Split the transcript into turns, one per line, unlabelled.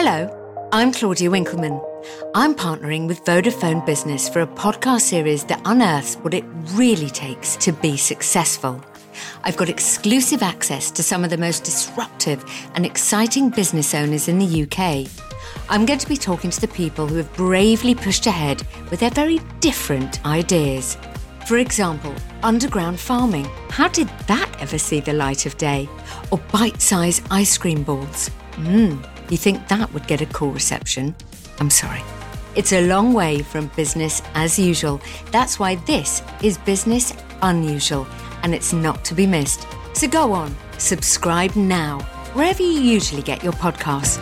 Hello, I'm Claudia Winkleman. I'm partnering with Vodafone Business for a podcast series that unearths what it really takes to be successful. I've got exclusive access to some of the most disruptive and exciting business owners in the UK. I'm going to be talking to the people who have bravely pushed ahead with their very different ideas. For example, underground farming. How did that ever see the light of day? Or bite sized ice cream balls? Mmm, you think that would get a cool reception? I'm sorry. It's a long way from business as usual. That's why this is Business Unusual, and it's not to be missed. So go on, subscribe now, wherever you usually get your podcasts